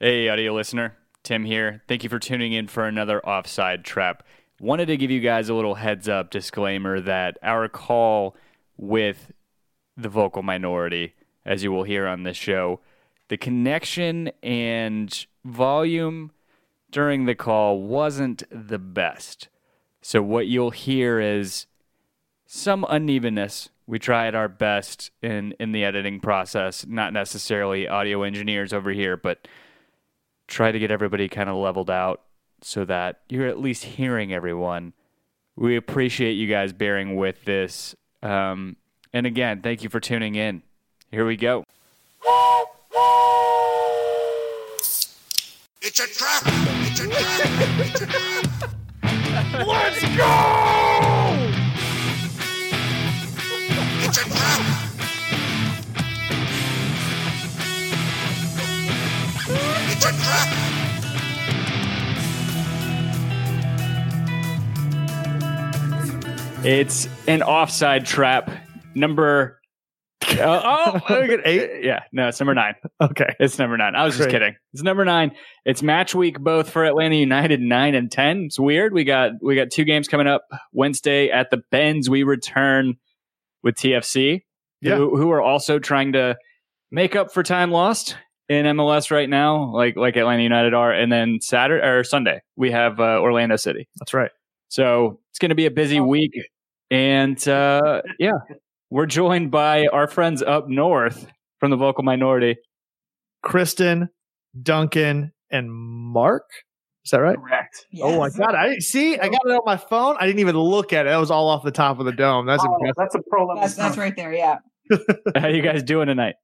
Hey, audio listener. Tim here. Thank you for tuning in for another Offside Trap. Wanted to give you guys a little heads up disclaimer that our call with the vocal minority, as you will hear on this show, the connection and volume during the call wasn't the best. So, what you'll hear is some unevenness. We tried our best in, in the editing process, not necessarily audio engineers over here, but try to get everybody kind of leveled out so that you're at least hearing everyone. We appreciate you guys bearing with this. Um, and again, thank you for tuning in. Here we go. It's a trap! It's a trap! It's a trap! Let's go! It's a trap! It's! It's an offside trap number. Uh, oh, eight. Yeah, no, it's number nine. Okay. It's number nine. I was just kidding. It's number nine. It's match week both for Atlanta United nine and ten. It's weird. We got we got two games coming up Wednesday at the Benz. We return with TFC, Yeah. who, who are also trying to make up for time lost in MLS right now, like like Atlanta United are. And then Saturday or Sunday we have uh, Orlando City. That's right. So it's going to be a busy week. And uh, yeah, we're joined by our friends up north from the vocal minority. Kristen, Duncan, and Mark. Is that right? Correct. Oh my god! I see. I got it on my phone. I didn't even look at it. That was all off the top of the dome. That's Oh, impressive. that's a pro level That's, that's right there. Yeah. How you guys doing tonight?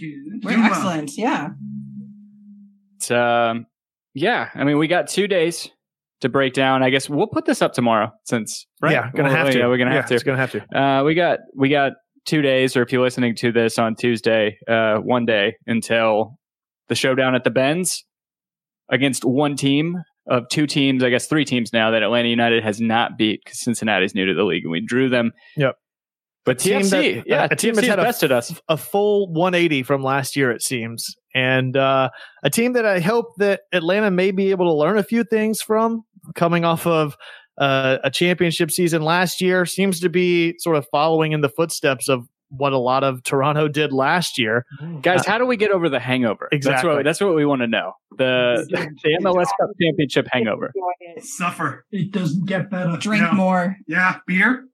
We're Doing excellent. Yeah. It's, um, yeah, I mean, we got two days to break down. I guess we'll put this up tomorrow since right? Yeah, gonna Well, have to. Yeah, we're gonna have Yeah, to. It's gonna have to. Uh, we got we got two days, or if you're listening to this on Tuesday, uh, one day until the showdown at the Benz against one team of two teams, I guess three teams now that Atlanta United has not beat because Cincinnati's new to the league and we drew them. Yep. But team TFC, that- yeah, a team TFC that's has had a bested us. A full 180 from last year, it seems, and uh, a team that I hope that Atlanta may be able to learn a few things from, coming off of uh, a championship season last year. Seems to be sort of following in the footsteps of what a lot of Toronto did last year. Guys, how do we get over the hangover? That's Exactly. what that's what we want to know. The the MLS Cup championship hangover. Suffer. It doesn't get better. Drink No. more Yeah, beer.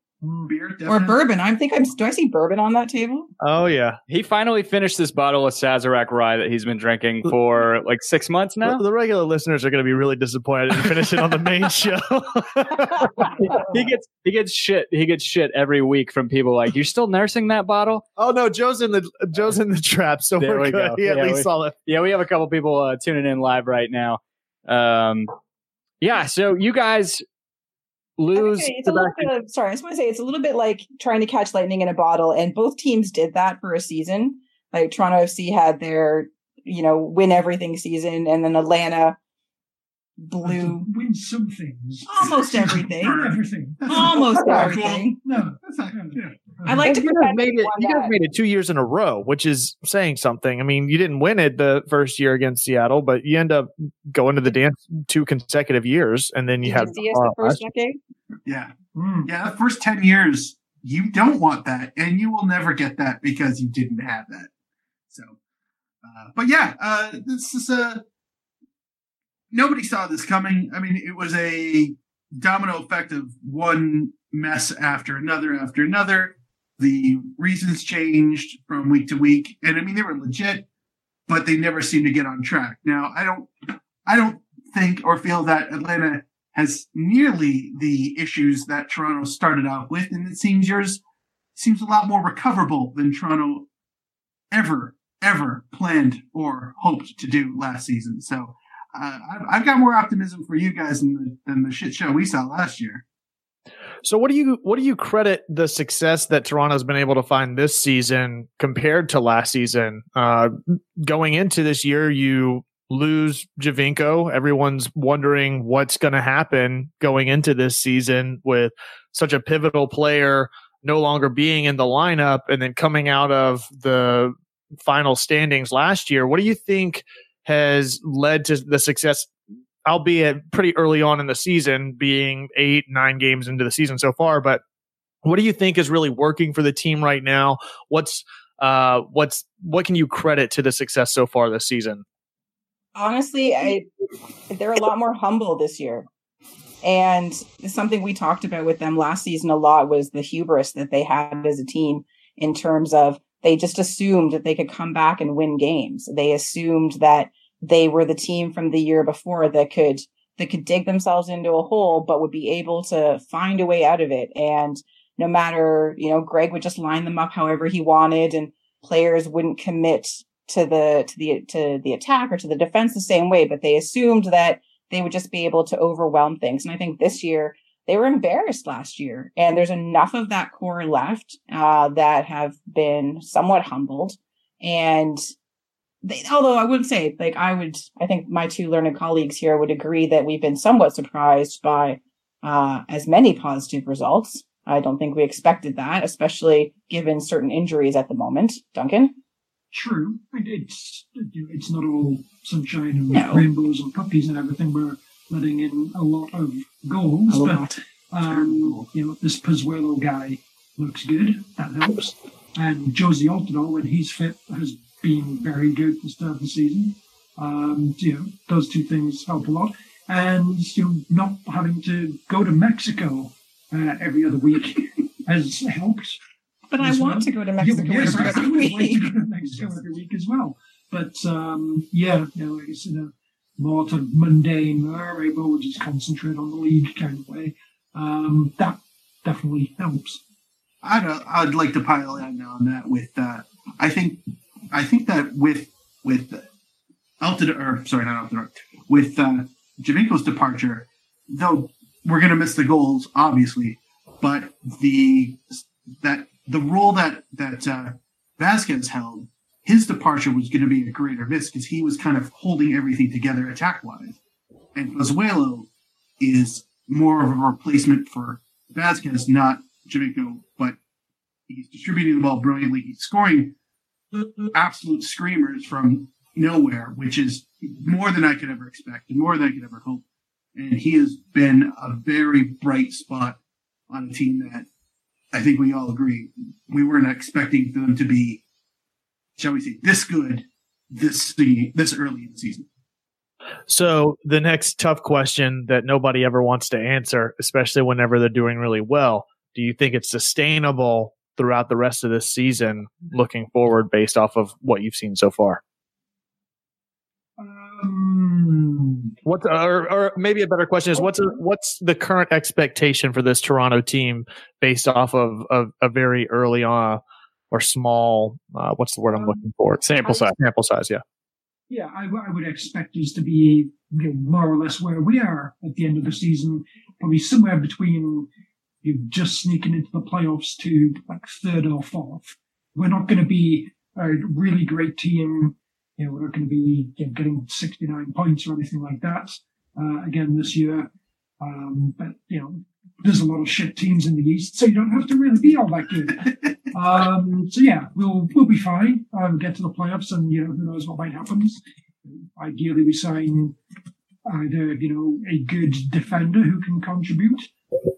Beer. or bourbon. I think I'm. Do I see bourbon on that table? Oh yeah, He finally finished this bottle of Sazerac rye that he's been drinking for like six months now. the, the regular listeners are going to be really disappointed to finish it on the main show. he gets he gets shit. He gets shit every week from people like, "You're still nursing that bottle?" oh no, Joe's in the Joe's in the trap, so There we're we good. go. He at least we- saw it. Yeah, we have a couple people uh, tuning in live right now. Um, yeah, so you guys lose. Okay, it's a little bit of, sorry, I just want to say it's a little bit like trying to catch lightning in a bottle, and both teams did that for a season. Like Toronto FC had their, you know, win everything season, and then Atlanta blew Win some things. Almost everything. Not everything. almost everything. No, that's not. Yeah. I like to you guys pretend made it. You guys that. made it two years in a row, which is saying something. I mean, you didn't win it the first year against Seattle, but you end up going to the dance two consecutive years, and then you Did have you see us the first decade? Yeah. Mm. Yeah. The first 10 years, you don't want that. And you will never get that because you didn't have that. So, uh, but yeah, uh, this is a, nobody saw this coming. I mean, it was a domino effect of one mess after another after another. The reasons changed from week to week, and I mean they were legit, but they never seemed to get on track. Now I don't, I don't think or feel that Atlanta has nearly the issues that Toronto started out with, and it seems yours seems a lot more recoverable than Toronto ever ever planned or hoped to do last season. So uh, I've, I've got more optimism for you guys than the, than the shit show we saw last year. So what do you what do you credit the success that Toronto's been able to find this season compared to last season? Uh, going into this year, you lose Giovinco. Everyone's wondering what's going to happen going into this season with such a pivotal player no longer being in the lineup and then coming out of the final standings last year. What do you think has led to the success, albeit pretty early on in the season, being eight, nine games into the season so far? But what do you think is really working for the team right now? What's uh, what's what can you credit to the success so far this season? Honestly, I they're a lot more humble this year. And something we talked about with them last season a lot was the hubris that they had as a team in terms of they just assumed that they could come back and win games. They assumed that they were the team from the year before that could that could dig themselves into a hole but would be able to find a way out of it and no matter, you know, Greg would just line them up however he wanted and players wouldn't commit to the to the to the attack or to the defense the same way, but they assumed that they would just be able to overwhelm things. And I think this year they were embarrassed last year, and there's enough of that core left uh, that have been somewhat humbled. And they, although I wouldn't say like I would, I think my two learned colleagues here would agree that we've been somewhat surprised by uh, as many positive results. I don't think we expected that, especially given certain injuries at the moment. Duncan. True. It's it's not all sunshine and No. rainbows and puppies and everything. We're letting in a lot of goals, A but lot. um, you know this Pozuelo guy looks good. That helps. And Jozy Altidore, when he's fit, has been very good at the start of the season. Um, you know those two things help a lot. And you know, not having to go to Mexico uh, every other week has helped. But I want well. to go to Yeah, Mexico but yes, every I other would like to week. go to Mexico every week as well. But um, yeah, you know, like it's in a more sort of mundane, all right, well, we'll just concentrate on the league kind of way. Um, that definitely helps. I'd uh, I'd like to pile in on that with uh, I think I think that with with Altidore, or sorry, not Altidore, with uh, Giovinco's departure, though we're going to miss the goals, obviously, but the that the role that that uh, Vasquez held, his departure was going to be a greater miss because he was kind of holding everything together attack wise, and Pozuelo is more of a replacement for Vasquez, not Javinko, but he's distributing the ball brilliantly. He's scoring absolute screamers from nowhere, which is more than I could ever expect and more than I could ever hope. And he has been a very bright spot on a team that I think we all agree we weren't expecting them to be, shall we say, this good this this early in the season. So the next tough question that nobody ever wants to answer, especially whenever they're doing really well, do you think it's sustainable throughout the rest of this season looking forward based off of what you've seen so far? Um, What or, or maybe a better question is what's what's the current expectation for this Toronto team based off of, of a very early on or small uh, what's the word I'm looking for? Sample size. Sample size, yeah. yeah, I, w- I would expect us to be you know, more or less where we are at the end of the season, probably somewhere between you just sneaking into the playoffs to like third or fourth. We're not going to be a really great team. You know, we're not going to be you know, getting 69 points or anything like that uh, again this year. Um, but you know, there's a lot of shit teams in the East, so you don't have to really be all that good. um, so yeah, we'll we'll be fine. Um, get to the playoffs, and you know, who knows what might happen. Ideally, we sign either you know a good defender who can contribute,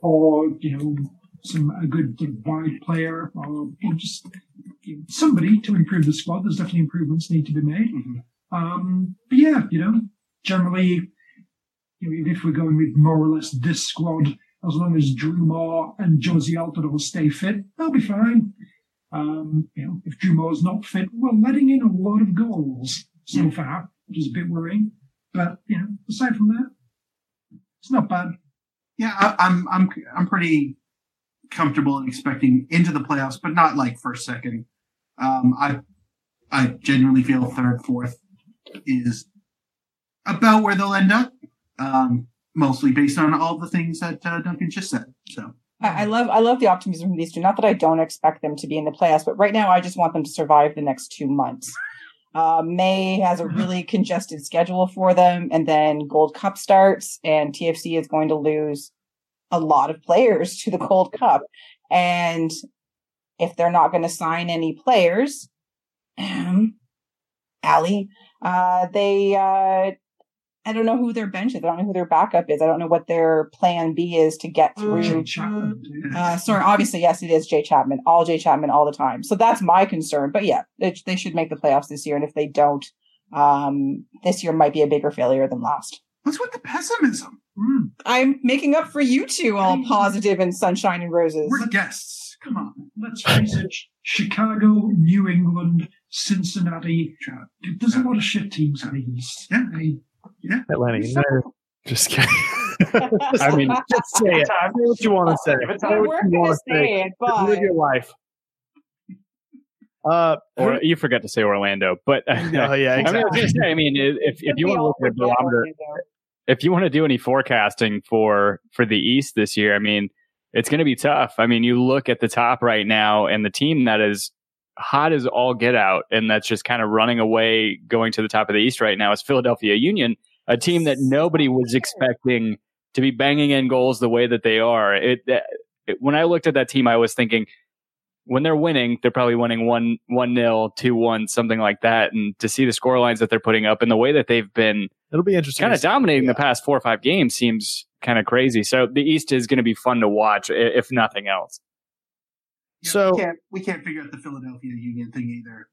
or you know some a good wide player, or you know, just you know, somebody to improve the squad. There's definitely improvements need to be made. Um, but yeah, you know, generally you know, if we're going with more or less this squad, as long as Drew Moor and Jozy Altidore stay fit, they'll be fine. Um, you know, if Drew Moor's not fit, we're letting in a lot of goals so far, which is a bit worrying. But you know, aside from that, it's not bad. Yeah, I, I'm I'm I'm pretty comfortable in expecting into the playoffs, but not like first, second. Um, I I genuinely feel third, fourth is about where they'll end up. Um, mostly based on all the things that uh, Duncan just said. So I love I love the optimism from these two. Not that I don't expect them to be in the playoffs, but right now I just want them to survive the next two months. Uh, May has a really congested schedule for them, and then Gold Cup starts, and TFC is going to lose a lot of players to the Gold Cup. And if they're not going to sign any players, um, Ali, uh, they, uh, I don't know who their bench is. I don't know who their backup is. I don't know what their plan B is to get through. Uh, sorry, obviously, yes, it is Jay Chapman, all Jay Chapman all the time. So that's my concern. But yeah, they, they should make the playoffs this year. And if they don't, um, this year might be a bigger failure than last. what's with the pessimism? Hmm. I'm making up for you two, all positive and sunshine and roses. We're guests. Come on. Let's face it, Chicago, New England, Cincinnati. There's a lot of shit teams in the East. Yeah. They- Atlanta United. Just kidding. I mean, just say it. Say what you want to say. We Say what you want to say say. it, but Live your life. Uh, or you forgot to say Orlando, but oh yeah, I mean, I was say, I mean, if if you want to look at a forget barometer, if you want to do any forecasting for for the East this year, I mean, it's going to be tough. I mean, you look at the top right now, and the team that is hot as all get out, and that's just kind of running away, going to the top of the East right now, is Philadelphia Union, a team that nobody was expecting to be banging in goals the way that they are. It, it when I looked at that team, I was thinking. When they're winning, they're probably winning one one nil, two one, something like that. And to see the score lines that they're putting up and the way that they've been It'll be interesting. kind of dominating Yeah. the past four or five games seems kind of crazy. So the East is going to be fun to watch, if nothing else. Yeah, So- we can't we can't figure out the Philadelphia Union thing either.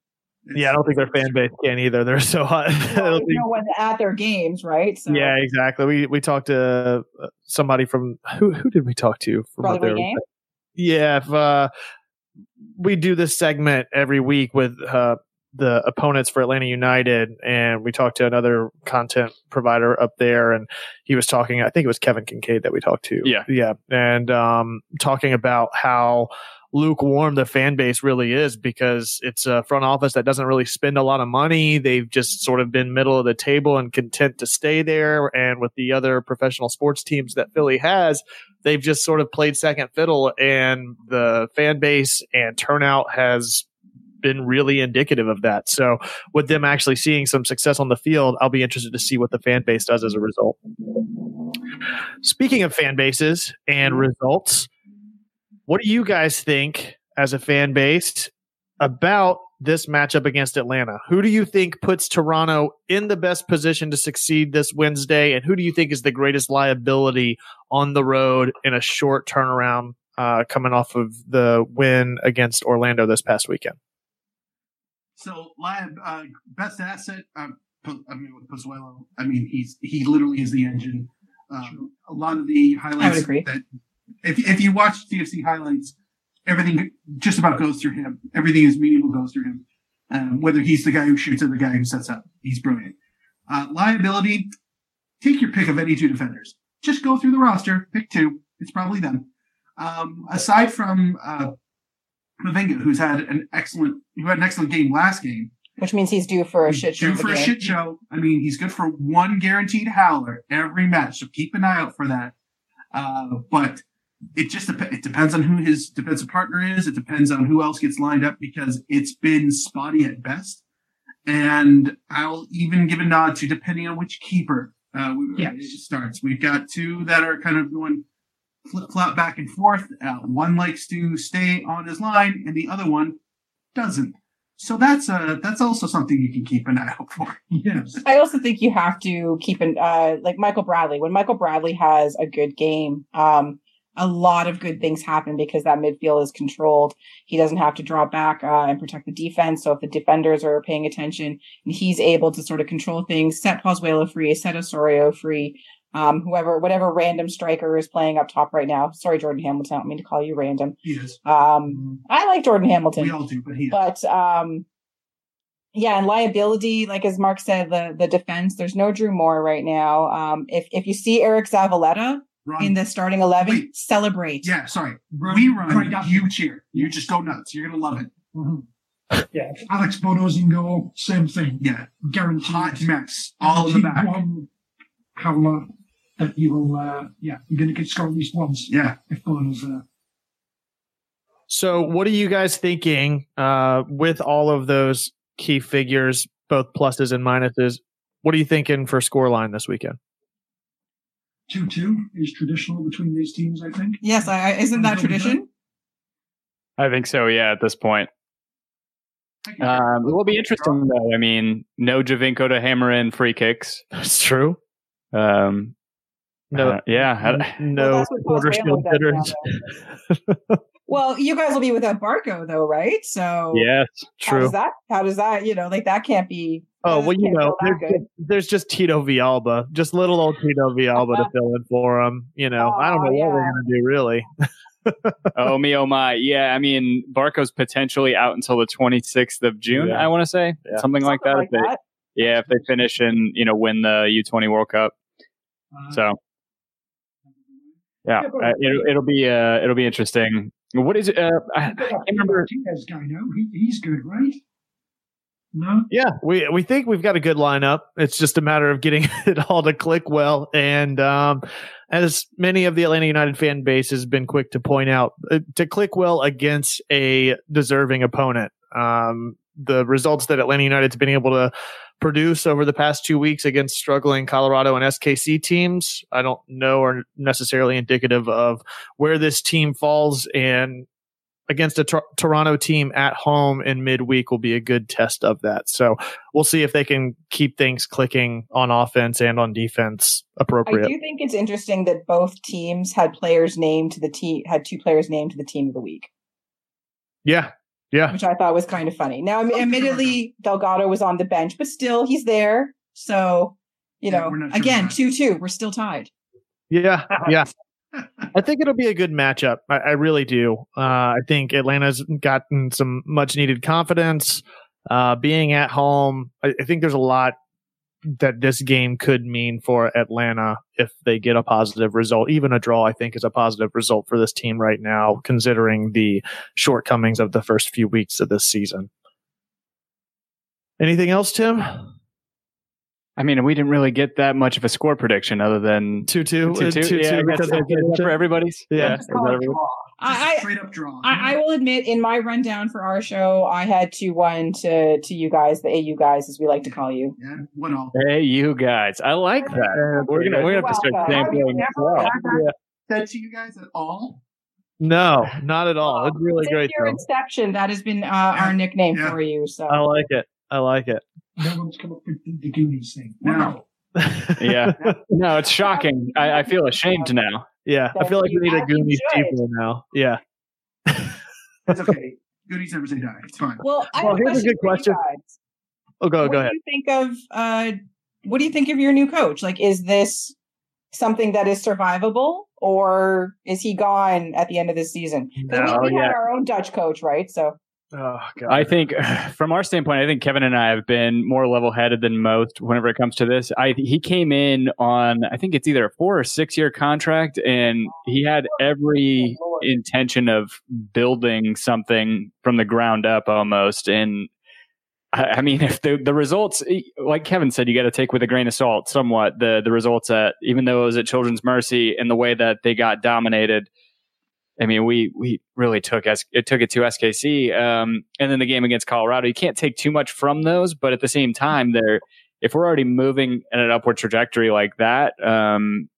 It's- Yeah, I don't think their fan base can either. They're so hot. Well, you know when at their games, right? So yeah, exactly. We we talked to uh, somebody from who who did we talk to from what Broadway they game. Yeah, if, uh, we do this segment every week with uh, the opponents for Atlanta United, and we talked to another content provider up there, and he was talking. I think it was Kevin Kincaid that we talked to. Yeah. yeah, and um, talking about how lukewarm the fan base really is because it's a front office that doesn't really spend a lot of money. They've just sort of been middle of the table and content to stay there. And with the other professional sports teams that Philly has, they've just sort of played second fiddle and the fan base and turnout has been really indicative of that. So with them actually seeing some success on the field, I'll be interested to see what the fan base does as a result. Speaking of fan bases and results, what do you guys think as a fan base about this matchup against Atlanta? Who do you think puts Toronto in the best position to succeed this Wednesday? And who do you think is the greatest liability on the road in a short turnaround uh, coming off of the win against Orlando this past weekend? So, live uh, best asset. Um, I mean, with Pozuelo. I mean, he's he literally is the engine. Um, a lot of the highlights agree. that if if you watch CFC highlights, everything just about goes through him. Everything is meaningful goes through him. Um, whether he's the guy who shoots or the guy who sets up, he's brilliant. Uh, liability. Take your pick of any two defenders. Just go through the roster. Pick two. It's probably them. Um, aside from uh, Mavinga, who's had an excellent, who had an excellent game last game, which means he's due for a shit show. due for a shit show. I mean, he's good for one guaranteed howler every match, so keep an eye out for that. Uh, but it just dep- it depends on who his defensive partner is. It depends on who else gets lined up because it's been spotty at best. And I'll even give a nod to depending on which keeper uh, we, Yes. it starts. We've got two that are kind of going flip flop back and forth. Uh, one likes to stay on his line, and the other one doesn't. So that's uh that's also something you can keep an eye out for. Yes. I also think you have to keep an uh like Michael Bradley. When Michael Bradley has a good game, um, a lot of good things happen because that midfield is controlled. He doesn't have to drop back uh, and protect the defense. So if the defenders are paying attention, and he's able to sort of control things, set Pozuelo free, set Osorio free. um, whoever, whatever random striker is playing up top right now. Sorry, Jordan Hamilton. I don't mean to call you random. He is. Um, I like Jordan Hamilton. We all do, but he is. but um yeah and liability like as mark said the the defense there's no drew moor right now um if if you see eriq zavaleta Run. in the starting 11 Wait. celebrate yeah, sorry. Run, we run. Craig Atherton. you cheer. You just go nuts. You're gonna love it. Mhm. Yeah, Alex Bono's in goal, same thing. Yeah. Guaranteed. Hot mess. All in the back. One howler that you will, uh, yeah, you're going to get score at least once Yeah. if Bono's there. So, what are you guys thinking uh, with all of those key figures, both pluses and minuses? What are you thinking for scoreline this weekend? 2 2 is traditional between these teams, I think. yes I, I- isn't that tradition I think so. Yeah, at this point. Um, it will be interesting though. I mean, no Giovinco to hammer in free kicks. That's true. Um, No, uh, yeah. I- no Well, quarter Paul's skill family does hitters. well you guys will be without barco though right so yes. true. how True. does that how does that you know like that can't be Oh well, you know, there's just, there's just Tito Villalba, just little old Tito Villalba to fill in for him. You know, I don't know Oh, what we're gonna do really. oh me, oh my. Yeah. I mean, Barco's potentially out until the 26th of June. Yeah. I want to say Yeah. something like that. Something If they- yeah, if they finish and you know win the U20 World Cup. Uh, So yeah, Yeah, uh, it'll, it'll be uh, it'll be interesting. What is it? Uh, I, I can't remember. Martinez guy now. He, he's good, right? No? Yeah, we we think we've got a good lineup. It's just a matter of getting it all to click well. And um, as many of the Atlanta United fan base has been quick to point out, uh, to click well against a deserving opponent. Um, the results that Atlanta United's been able to produce over the past two weeks against struggling Colorado and SKC teams, I don't know are necessarily indicative of where this team falls. And against a Tor- Toronto team at home in midweek will be a good test of that. So we'll see if they can keep things clicking on offense and on defense appropriately. I appropriate. do think it's interesting that both teams had players named to the team had two players named to the team of the week. Yeah. Yeah. which I thought was kind of funny. Now, admittedly, Delgado was on the bench, but still, he's there. So, you Yeah, know, sure again, 2 2, we're still tied. Yeah. Yeah. I think it'll be a good matchup. I, I really do. Uh, I think Atlanta's gotten some much needed confidence. Uh, being at home, I, I think there's a lot that this game could mean for Atlanta if they get a positive result. Even a draw, I think, is a positive result for this team right now, considering the shortcomings of the first few weeks of this season. Anything else, Tim? I mean, we didn't really get that much of a score prediction other than Two two two two. Yeah, I guess because I get it for everybody's. Yeah. Is that everybody? I, I, Straight up draw. I, I will admit, in my rundown for our show, I had 2 1 to, to you guys, the AU guys, as we like to call you. yeah, what all? Hey, you guys! I like that. We're gonna we're gonna have to start Welcome. sampling as well. That to you guys at all? No, not at all. It's really Since great. your though. inception, that has been uh, our nickname Yeah. for you. So I like it. I like it. No one's come up with the, the Goonies thing. No. Yeah. No, it's shocking. I, I feel ashamed now. yeah, I feel like we need a Goonies should. people now. Yeah. That's okay. Goonies never say die. It's fine. Well, I Well, here's a good question. guys. Oh, go what go do ahead. you think of uh what do you think of your new coach like is this something that is survivable or is he gone at the end of this season 'Cause No, we, we yeah. had our own dutch coach right so Oh. I think, from our standpoint, I think Kevin and I have been more level-headed than most whenever it comes to this. I he came in on I think it's either a four or six-year contract, and he had every intention of building something from the ground up almost. And I, I mean, if the the results, like Kevin said, you got to take with a grain of salt somewhat. The the results at even though it was at Children's Mercy and the way that they got dominated. I mean, we we really took it took it to SKC, um, and then the game against Colorado. You can't take too much from those, but at the same time, they're if we're already moving in an upward trajectory like that, um,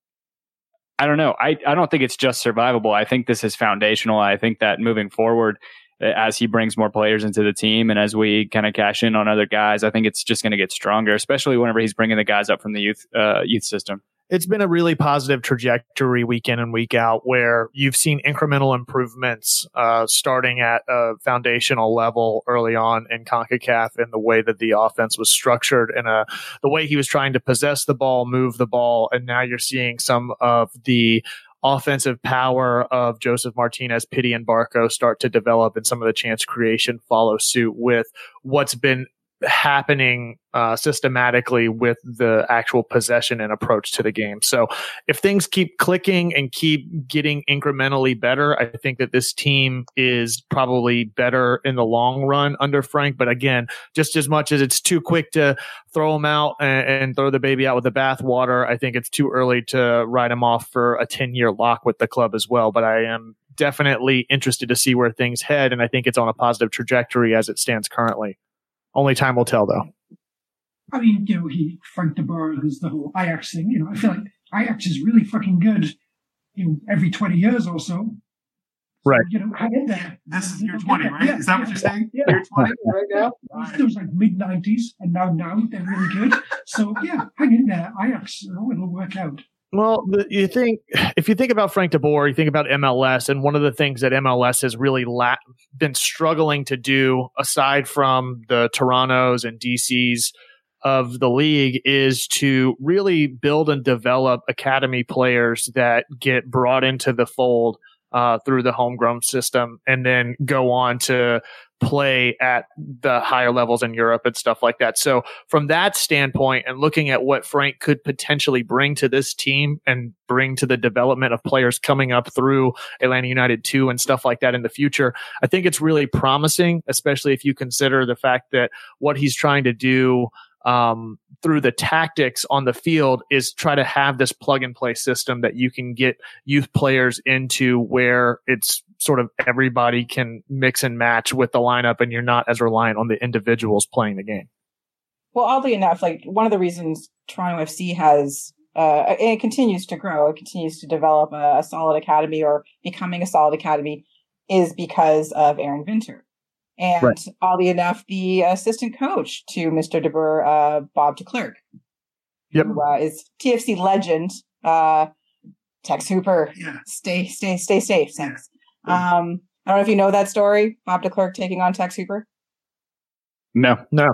I don't know. I I don't think it's just survivable. I think this is foundational. I think that moving forward, uh, as he brings more players into the team, and as we kind of cash in on other guys, I think it's just going to get stronger. Especially whenever he's bringing the guys up from the youth uh, youth system. It's been a really positive trajectory week in and week out where you've seen incremental improvements uh, starting at a foundational level early on in CONCACAF in the way that the offense was structured and uh, the way he was trying to possess the ball, move the ball. And now you're seeing some of the offensive power of Josef Martinez, Pity, and Barco start to develop and some of the chance creation follow suit with what's been happening uh, systematically with the actual possession and approach to the game. So if things keep clicking and keep getting incrementally better, I think that this team is probably better in the long run under Frank. But again, just as much as it's too quick to throw him out and, and throw the baby out with the bathwater, I think it's too early to write him off for a 10 year lock with the club as well. But I am definitely interested to see where things head. And I think it's on a positive trajectory as it stands currently. Only time will tell, though. I mean, you know, he Frank de Boer, there's the whole Ajax thing. You know, I feel like Ajax is really fucking good. You know, every twenty years or so. Right. You know, hang in there. This is year 20, right? Yeah, is that what you're saying? Yeah. Year 20 right now? It was like mid nineties, and now now they're really good. So yeah, hang in there, Ajax. You know, it'll work out. Well, you think if you think about Frank de Boer, you think about MLS, and one of the things that MLS has really la- been struggling to do, aside from the Toronto's and DC's of the league, is to really build and develop academy players that get brought into the fold uh, through the homegrown system, and then go on to play at the higher levels in Europe and stuff like that. So from that standpoint and looking at what Frank could potentially bring to this team and bring to the development of players coming up through Atlanta United 2 and stuff like that in the future, I think it's really promising, especially if you consider the fact that what he's trying to do um, through the tactics on the field is try to have this plug and play system that you can get youth players into where it's sort of everybody can mix and match with the lineup and you're not as reliant on the individuals playing the game. Well, oddly enough, like one of the reasons Toronto FC has uh, and it continues to grow, it continues to develop a, a solid academy or becoming a solid academy is because of Aron Winter. And Right. oddly enough, the assistant coach to Mr. De Boer, uh, Bob de Klerk, Yep. who uh, is TFC legend, uh, Tex Hooper. Yeah. Stay, stay, stay safe, Tex. Um, I don't know if you know that story. Bob de Klerk taking on Tex Hooper. No. No.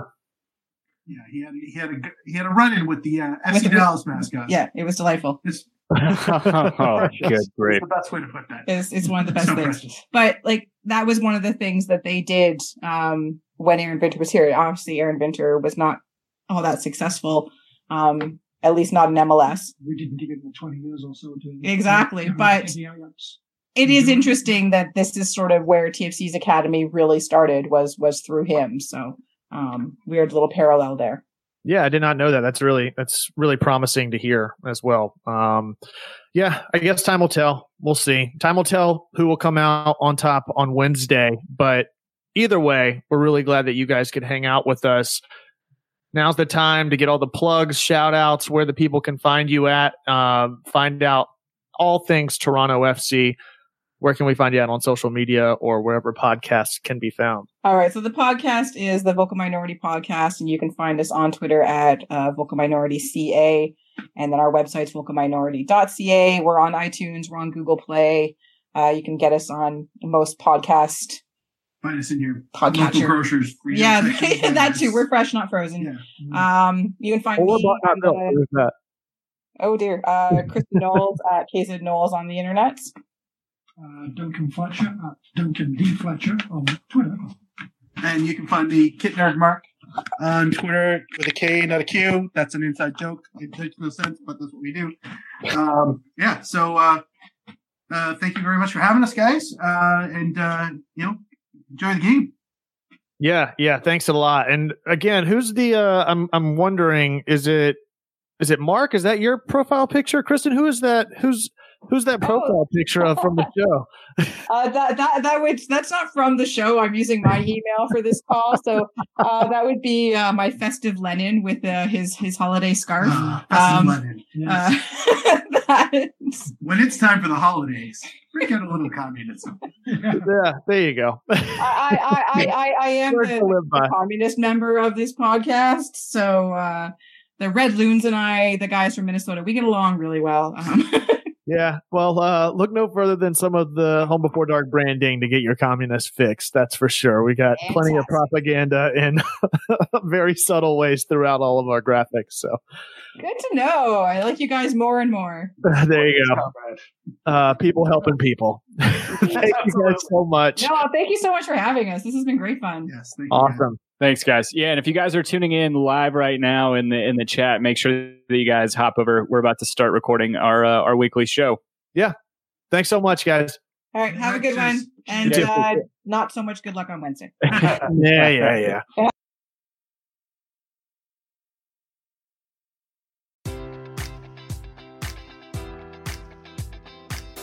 Yeah, he had he had a g- he had a run in with the uh, With FC the- Dallas mascot. Yeah, it was delightful. it's, oh, good it's the best way to put that. It's, it's one of the best So things. precious. But like that was one of the things that they did um, when Aron Winter was here. Obviously, Aron Winter was not all that successful, um, at least not in MLS. We didn't give it the twenty years or so to Exactly, but- to the Ajax. It is Mhm. interesting that this is sort of where TFC's academy really started was was through him. So um, weird little parallel there. Yeah, I did not know that. That's really that's really promising to hear as well. Um, yeah, I guess time will tell. We'll see. Time will tell who will come out on top on Wednesday. But either way, we're really glad that you guys could hang out with us. Now's the time to get all the plugs, shout outs, where the people can find you at, um, find out all things Toronto FC. Where can we find you at on social media or wherever podcasts can be found? All right. So the podcast is the Vocal Minority Podcast, and you can find us on Twitter at uh, Vocal Minority CA. And then our website's vocalminority.ca. We're on iTunes, we're on Google Play. Uh, you can get us on most podcast. Find us in your local Podcatcher. grocers. Yeah, that too. We're fresh, not frozen. Yeah. Um, you can find Or me. not on built. the- What is that? oh dear, uh, Kristen Knowles at KZ Knowles on the internet. Uh, Duncan Fletcher at Duncan D Fletcher on Twitter. And you can find me, Kit Nerd Mark, on Twitter with a K, not a Q. That's an inside joke. It makes no sense, but that's what we do. Um, yeah, so uh, uh, thank you very much for having us, guys. Uh, and, uh, you know, enjoy the game. Yeah, yeah. Thanks a lot. And again, who's the? uh I'm I'm wondering, is it is it Mark? Is that your profile picture, Kristen? Who is that? Who's who's that profile picture of from the show? Uh, that that that would that's not from the show. I'm using my email for this call, so uh, that would be uh, my festive Lenin with uh, his his holiday scarf. Ah, that's Um, Lenin. Yes. Uh, When it's time for the holidays, break out a little communism. Yeah, there you go. I, I, I, I, I am Words the, to live by. the communist member of this podcast, so uh, the Red Loons and I, the guys from Minnesota, we get along really well. Um, Yeah, well, uh, look no further than some of the Home Before Dark branding to get your communist fix. That's for sure. We got plenty of propaganda in very subtle ways throughout all of our graphics. So good to know. I like you guys more and more. there you go. Uh, people helping people. Thank you guys so much. No, thank you so much for having us. This has been great fun. Yes, thank you. Awesome. Thanks, guys. Yeah, and if you guys are tuning in live right now in the in the chat, make sure that you guys hop over. We're about to start recording our uh, our weekly show. Yeah. Thanks so much, guys. All right, have a good one. And uh, not so much good luck on Wednesday. Yeah, yeah, yeah.